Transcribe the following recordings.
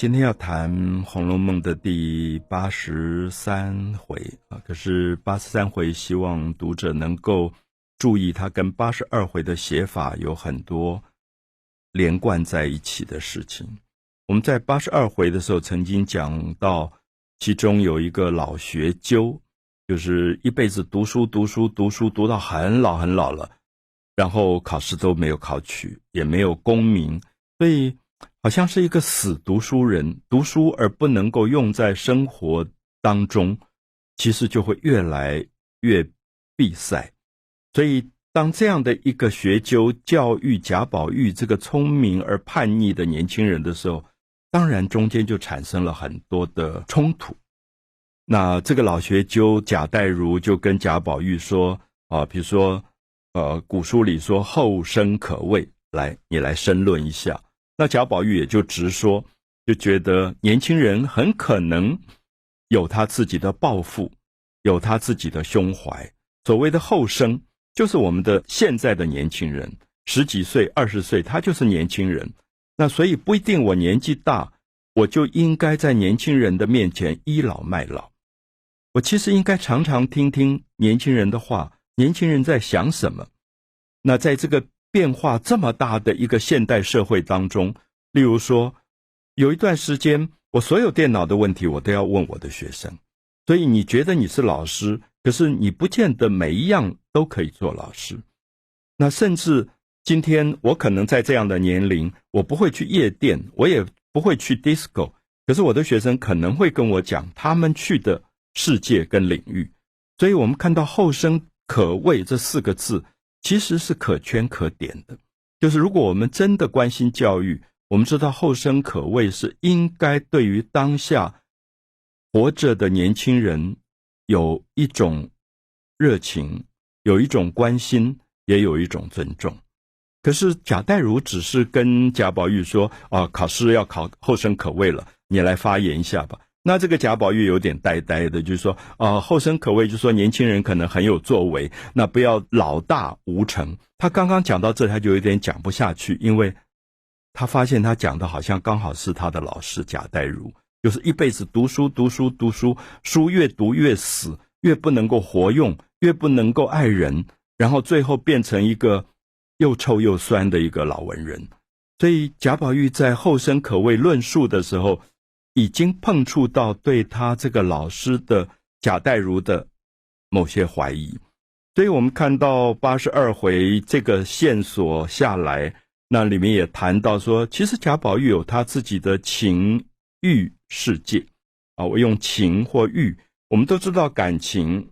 今天要谈《红楼梦》的第八十三回啊，可是八十三回希望读者能够注意，它跟八十二回的写法有很多连贯在一起的事情。我们在八十二回的时候曾经讲到，其中有一个老学究，就是一辈子读书读书读书读到很老很老了，然后考试都没有考取，也没有功名，所以。好像是一个死读书人，读书而不能够用在生活当中，其实就会越来越闭塞。所以，当这样的一个学究教育贾宝玉这个聪明而叛逆的年轻人的时候，当然中间就产生了很多的冲突。那这个老学究贾代儒就跟贾宝玉说：“啊，比如说，呃，古书里说后生可畏，来，你来申论一下。”那贾宝玉也就直说，就觉得年轻人很可能有他自己的抱负，有他自己的胸怀。所谓的后生，就是我们的现在的年轻人，十几岁、二十岁，他就是年轻人。那所以不一定我年纪大，我就应该在年轻人的面前倚老卖老。我其实应该常常听听年轻人的话，年轻人在想什么。那在这个。变化这么大的一个现代社会当中，例如说，有一段时间，我所有电脑的问题我都要问我的学生。所以你觉得你是老师，可是你不见得每一样都可以做老师。那甚至今天我可能在这样的年龄，我不会去夜店，我也不会去 disco，可是我的学生可能会跟我讲他们去的世界跟领域。所以我们看到“后生可畏”这四个字。其实是可圈可点的，就是如果我们真的关心教育，我们知道后生可畏是应该对于当下活着的年轻人有一种热情，有一种关心，也有一种尊重。可是贾代儒只是跟贾宝玉说：“啊，考试要考后生可畏了，你来发言一下吧。”那这个贾宝玉有点呆呆的，就是说，啊，后生可畏，就是说年轻人可能很有作为，那不要老大无成。他刚刚讲到这，他就有点讲不下去，因为他发现他讲的好像刚好是他的老师贾代儒，就是一辈子读书读书读书，书越读越死，越不能够活用，越不能够爱人，然后最后变成一个又臭又酸的一个老文人。所以贾宝玉在后生可畏论述的时候。已经碰触到对他这个老师的贾代儒的某些怀疑，所以我们看到八十二回这个线索下来，那里面也谈到说，其实贾宝玉有他自己的情欲世界啊。我用情或欲，我们都知道感情、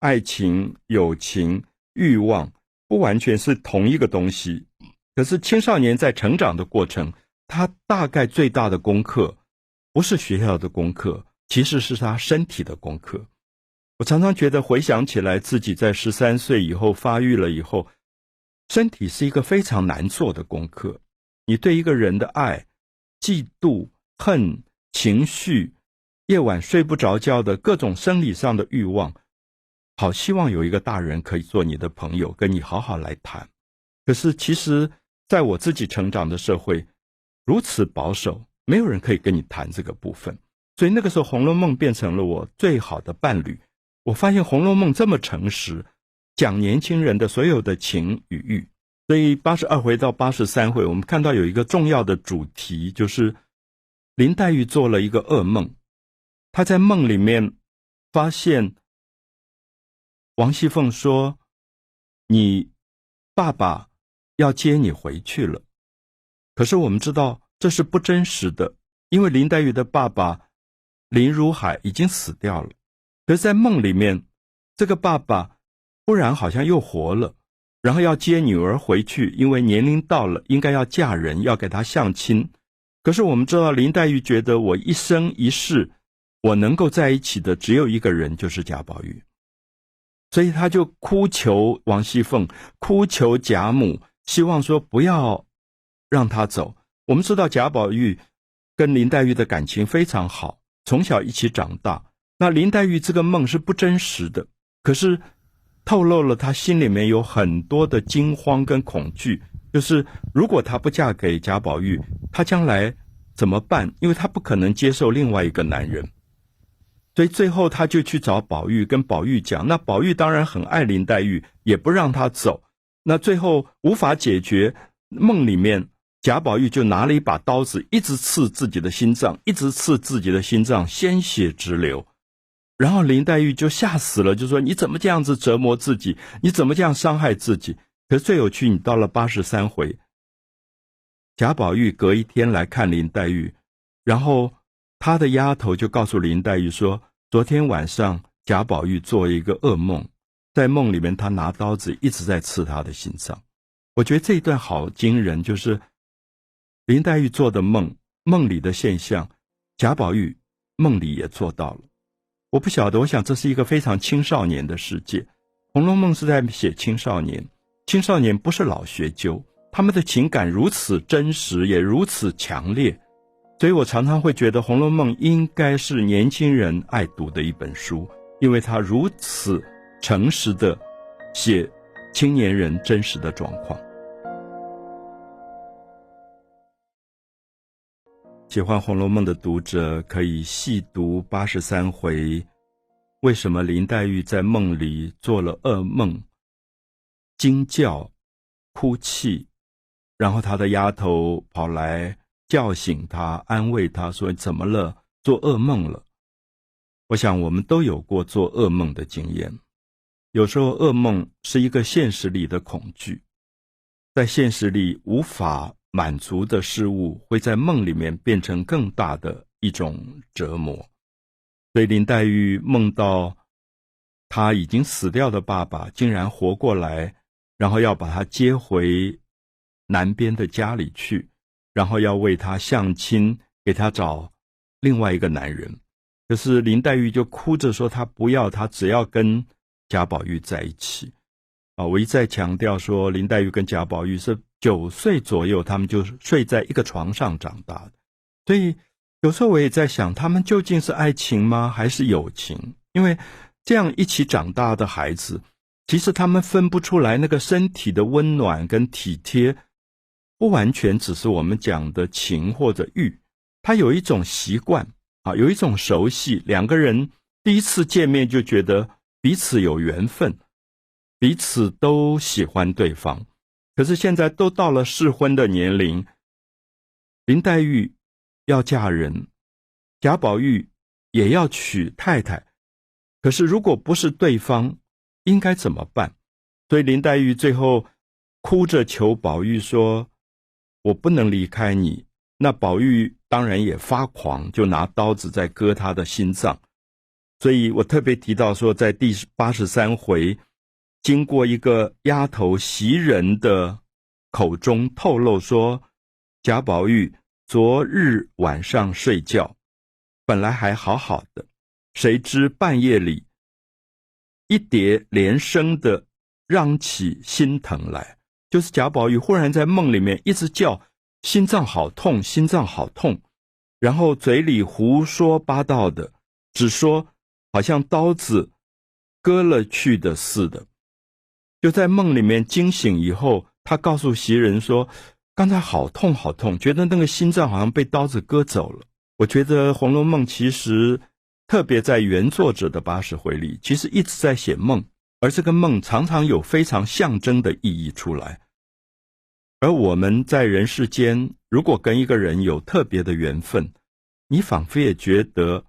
爱情、友情、欲望不完全是同一个东西。可是青少年在成长的过程，他大概最大的功课。不是学校的功课，其实是他身体的功课。我常常觉得，回想起来，自己在十三岁以后发育了以后，身体是一个非常难做的功课。你对一个人的爱、嫉妒、恨、情绪，夜晚睡不着觉的各种生理上的欲望，好希望有一个大人可以做你的朋友，跟你好好来谈。可是，其实在我自己成长的社会，如此保守。没有人可以跟你谈这个部分，所以那个时候《红楼梦》变成了我最好的伴侣。我发现《红楼梦》这么诚实，讲年轻人的所有的情与欲。所以八十二回到八十三回，我们看到有一个重要的主题，就是林黛玉做了一个噩梦，她在梦里面发现王熙凤说：“你爸爸要接你回去了。”可是我们知道。这是不真实的，因为林黛玉的爸爸林如海已经死掉了。可是，在梦里面，这个爸爸忽然好像又活了，然后要接女儿回去，因为年龄到了，应该要嫁人，要给他相亲。可是，我们知道林黛玉觉得，我一生一世，我能够在一起的只有一个人，就是贾宝玉，所以他就哭求王熙凤，哭求贾母，希望说不要让他走。我们知道贾宝玉跟林黛玉的感情非常好，从小一起长大。那林黛玉这个梦是不真实的，可是透露了她心里面有很多的惊慌跟恐惧。就是如果她不嫁给贾宝玉，她将来怎么办？因为她不可能接受另外一个男人，所以最后他就去找宝玉，跟宝玉讲。那宝玉当然很爱林黛玉，也不让她走。那最后无法解决，梦里面贾宝玉就拿了一把刀子，一直刺自己的心脏，一直刺自己的心脏，鲜血直流。然后林黛玉就吓死了，就说：“你怎么这样子折磨自己？你怎么这样伤害自己？”可是最有趣，你到了八十三回，贾宝玉隔一天来看林黛玉，然后他的丫头就告诉林黛玉说：“昨天晚上贾宝玉做一个噩梦，在梦里面他拿刀子一直在刺他的心脏。”我觉得这一段好惊人，就是林黛玉做的梦，梦里的现象，贾宝玉梦里也做到了。我不晓得，我想这是一个非常青少年的世界，《红楼梦》是在写青少年。青少年不是老学究，他们的情感如此真实，也如此强烈，所以我常常会觉得《红楼梦》应该是年轻人爱读的一本书，因为它如此诚实的写青年人真实的状况。喜欢《红楼梦》的读者可以细读八十三回，为什么林黛玉在梦里做了噩梦？惊叫、哭泣，然后她的丫头跑来叫醒她，安慰她说：“怎么了？做噩梦了？”我想我们都有过做噩梦的经验。有时候噩梦是一个现实里的恐惧，在现实里无法满足的事物，会在梦里面变成更大的一种折磨。所以林黛玉梦到她已经死掉的爸爸竟然活过来。然后要把她接回南边的家里去，然后要为她相亲，给她找另外一个男人。可是林黛玉就哭着说：“她不要，她只要跟贾宝玉在一起。”啊，我一再强调说，林黛玉跟贾宝玉是九岁左右，他们就睡在一个床上长大的。所以有时候我也在想，他们究竟是爱情吗，还是友情？因为这样一起长大的孩子。其实他们分不出来那个身体的温暖跟体贴，不完全只是我们讲的情或者欲，他有一种习惯啊，有一种熟悉。两个人第一次见面就觉得彼此有缘分，彼此都喜欢对方。可是现在都到了适婚的年龄，林黛玉要嫁人，贾宝玉也要娶太太。可是如果不是对方，应该怎么办？所以林黛玉最后哭着求宝玉说：“我不能离开你。”那宝玉当然也发狂，就拿刀子在割他的心脏。所以我特别提到说，在第八十三回，经过一个丫头袭人的口中透露说，贾宝玉昨日晚上睡觉，本来还好好的，谁知半夜里。一叠连声的嚷起心疼来，就是贾宝玉忽然在梦里面一直叫心脏好痛，心脏好痛，然后嘴里胡说八道的，只说好像刀子割了去的似的。就在梦里面惊醒以后，他告诉袭人说：“刚才好痛好痛，觉得那个心脏好像被刀子割走了。”我觉得《红楼梦》其实。特别在原作者的八十回里，其实一直在写梦，而这个梦常常有非常象征的意义出来。而我们在人世间，如果跟一个人有特别的缘分，你仿佛也觉得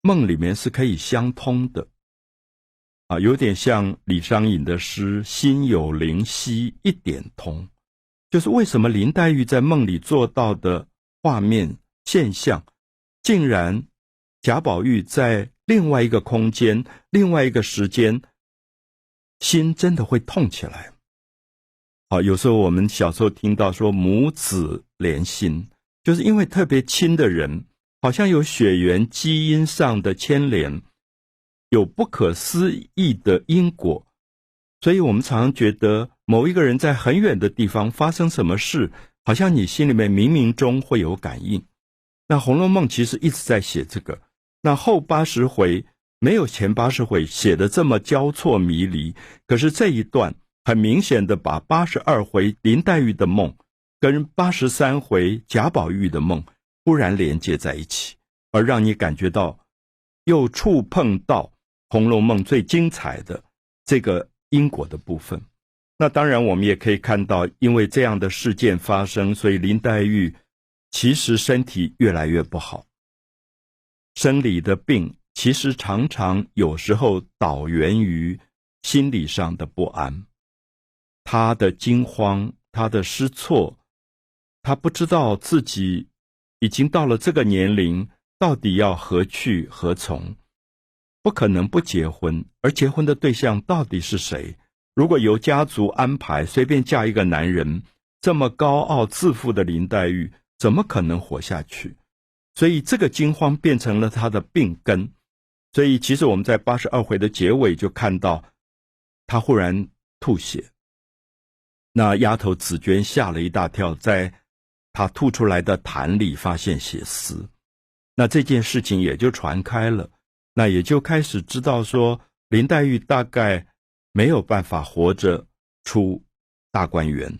梦里面是可以相通的，啊，有点像李商隐的诗“心有灵犀一点通”，就是为什么林黛玉在梦里做到的画面现象，竟然。贾宝玉在另外一个空间、另外一个时间，心真的会痛起来。好，有时候我们小时候听到说母子连心，就是因为特别亲的人，好像有血缘基因上的牵连，有不可思议的因果，所以我们常常觉得某一个人在很远的地方发生什么事，好像你心里面冥冥中会有感应。那《红楼梦》其实一直在写这个。那后八十回没有前八十回写的这么交错迷离，可是这一段很明显的把八十二回林黛玉的梦跟八十三回贾宝玉的梦忽然连接在一起，而让你感觉到又触碰到《红楼梦》最精彩的这个因果的部分。那当然，我们也可以看到，因为这样的事件发生，所以林黛玉其实身体越来越不好。生理的病其实常常有时候导源于心理上的不安，她的惊慌，她的失措，她不知道自己已经到了这个年龄，到底要何去何从？不可能不结婚，而结婚的对象到底是谁？如果由家族安排，随便嫁一个男人，这么高傲自负的林黛玉，怎么可能活下去？所以这个惊慌变成了他的病根。所以其实我们在八十二回的结尾就看到，他忽然吐血。那丫头紫鹃吓了一大跳，在他吐出来的痰里发现血丝，那这件事情也就传开了，那也就开始知道说林黛玉大概。没有办法活着出大观园，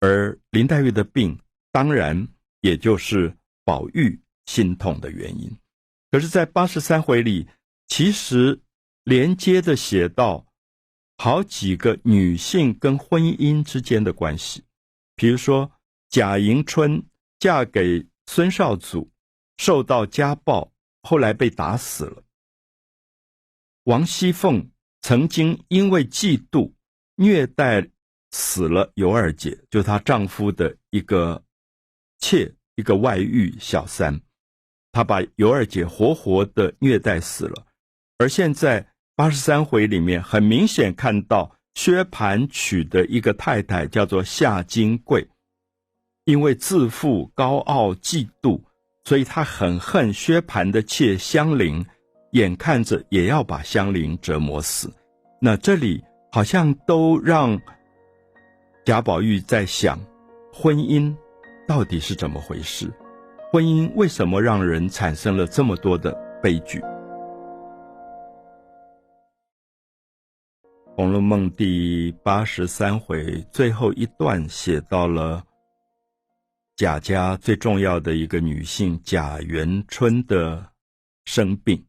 而林黛玉的病当然也就是宝玉心痛的原因。可是，在八十三回里，其实连接的写到好几个女性跟婚姻之间的关系，比如说贾迎春嫁给孙绍祖，受到家暴，后来被打死了。王熙凤。曾经因为嫉妒虐待死了尤二姐，就她丈夫的一个妾，一个外遇小三，她把尤二姐活活的虐待死了。而现在八十三回里面，很明显看到薛蟠娶的一个太太叫做夏金桂，因为自负高傲嫉妒，所以她很恨薛蟠的妾香菱。眼看着也要把香菱折磨死，那这里好像都让贾宝玉在想：婚姻到底是怎么回事？婚姻为什么让人产生了这么多的悲剧？《红楼梦》第八十三回最后一段写到了贾家最重要的一个女性贾元春的生病。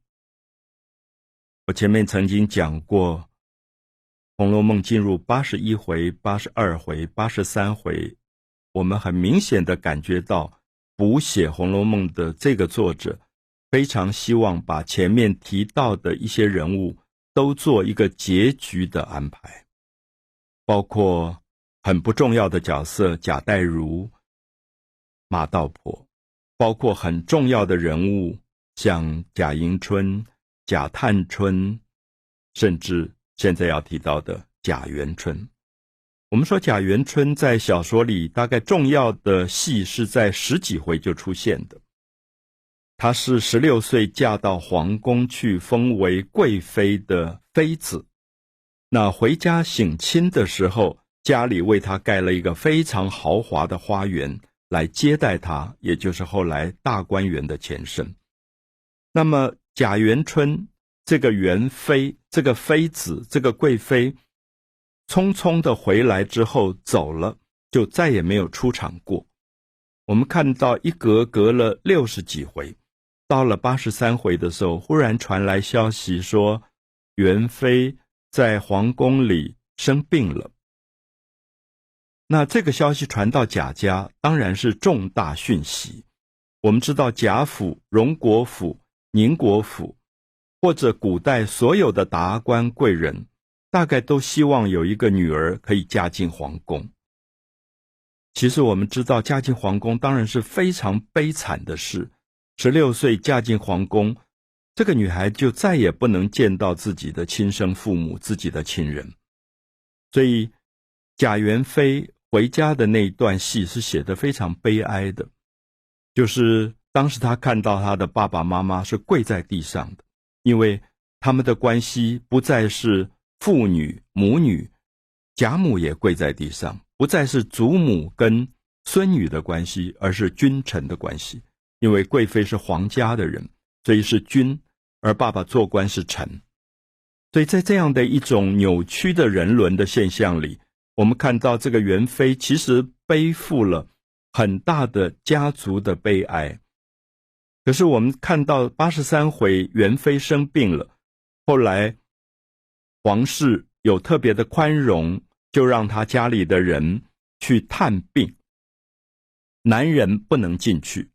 我前面曾经讲过，《红楼梦》进入八十一回、八十二回、八十三回，我们很明显的感觉到，补写《红楼梦》的这个作者非常希望把前面提到的一些人物都做一个结局的安排，包括很不重要的角色贾代儒、马道婆，包括很重要的人物像贾迎春。贾探春，甚至现在要提到的贾元春，我们说贾元春在小说里大概重要的戏是在十几回就出现的。她是十六岁嫁到皇宫去，封为贵妃的妃子。那回家省亲的时候，家里为她盖了一个非常豪华的花园来接待她，也就是后来大观园的前身。那么。贾元春这个元妃，这个妃子，这个贵妃，匆匆的回来之后走了，就再也没有出场过。我们看到一隔隔了六十几回，到了八十三回的时候，忽然传来消息说，元妃在皇宫里生病了。那这个消息传到贾家，当然是重大讯息。我们知道贾府、荣国府。宁国府，或者古代所有的达官贵人，大概都希望有一个女儿可以嫁进皇宫。其实我们知道，嫁进皇宫当然是非常悲惨的事。十六岁嫁进皇宫，这个女孩就再也不能见到自己的亲生父母、自己的亲人。所以，贾元妃回家的那一段戏是写的非常悲哀的，就是。当时他看到他的爸爸妈妈是跪在地上的，因为他们的关系不再是父女母女，贾母也跪在地上，不再是祖母跟孙女的关系，而是君臣的关系。因为贵妃是皇家的人，所以是君，而爸爸做官是臣。所以在这样的一种扭曲的人伦的现象里，我们看到这个元妃其实背负了很大的家族的悲哀。可是我们看到八十三回元妃生病了，后来皇室有特别的宽容，就让他家里的人去探病，男人不能进去，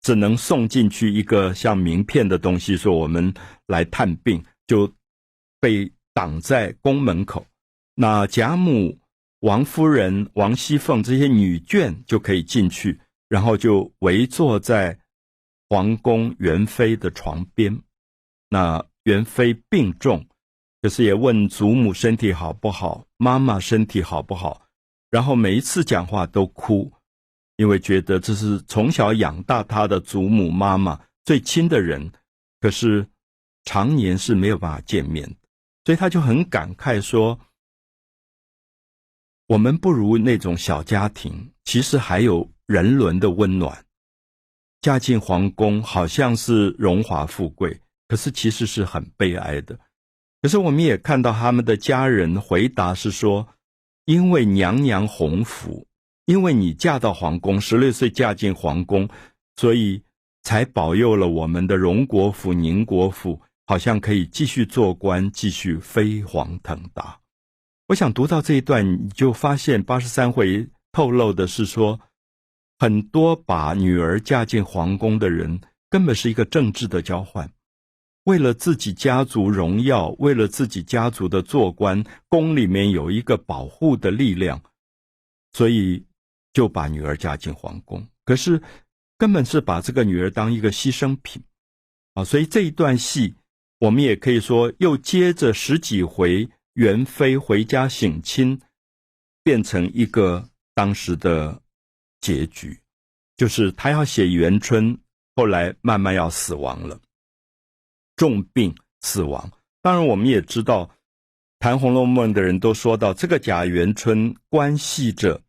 只能送进去一个像名片的东西，说我们来探病，就被挡在宫门口。那贾母。王夫人、王熙凤这些女眷就可以进去，然后就围坐在皇宫元妃的床边。那元妃病重，可是也问祖母身体好不好，妈妈身体好不好。然后每一次讲话都哭，因为觉得这是从小养大她的祖母妈妈最亲的人，可是常年是没有办法见面，所以他就很感慨说。我们不如那种小家庭，其实还有人伦的温暖。嫁进皇宫好像是荣华富贵，可是其实是很悲哀的。可是我们也看到他们的家人回答是说：因为娘娘洪福，因为你嫁到皇宫，十六岁嫁进皇宫，所以才保佑了我们的荣国府、宁国府，好像可以继续做官，继续飞黄腾达。我想读到这一段，你就发现八十三回透露的是说，很多把女儿嫁进皇宫的人，根本是一个政治的交换，为了自己家族荣耀，为了自己家族的做官，宫里面有一个保护的力量，所以就把女儿嫁进皇宫。可是根本是把这个女儿当一个牺牲品啊！所以这一段戏，我们也可以说，又接着十几回。元妃回家省亲，变成一个当时的结局，就是他要写元春，后来慢慢要死亡了，重病死亡。当然，我们也知道，谈《红楼梦》的人都说到，这个贾元春关系着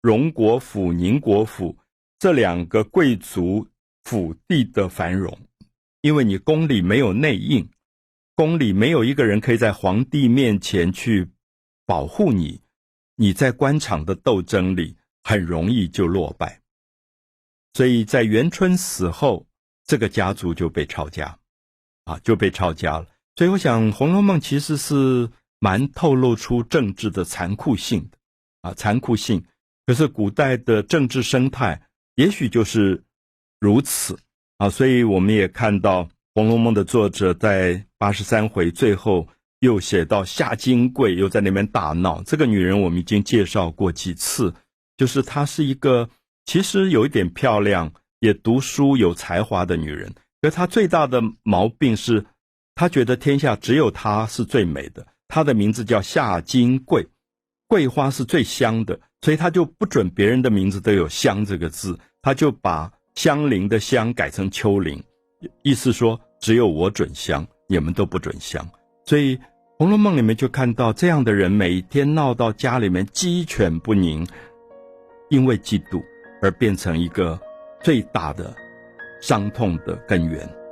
荣国府、宁国府这两个贵族府地的繁荣，因为你宫里没有内应。宫里没有一个人可以在皇帝面前去保护你，你在官场的斗争里很容易就落败。所以在元春死后，这个家族就被抄家，啊，就被抄家了。所以我想，《红楼梦》其实是蛮透露出政治的残酷性的，啊，残酷性。可是古代的政治生态也许就是如此，啊，所以我们也看到《红楼梦》的作者在。八十三回最后又写到夏金桂又在那边大闹。这个女人我们已经介绍过几次，就是她是一个其实有一点漂亮，也读书有才华的女人。可她最大的毛病是，她觉得天下只有她是最美的。她的名字叫夏金桂，桂花是最香的，所以她就不准别人的名字都有“香”这个字，她就把香菱的“香”改成秋菱，意思说只有我准香。你们都不准香，所以《红楼梦》里面就看到这样的人，每天闹到家里面鸡犬不宁，因为嫉妒而变成一个最大的伤痛的根源。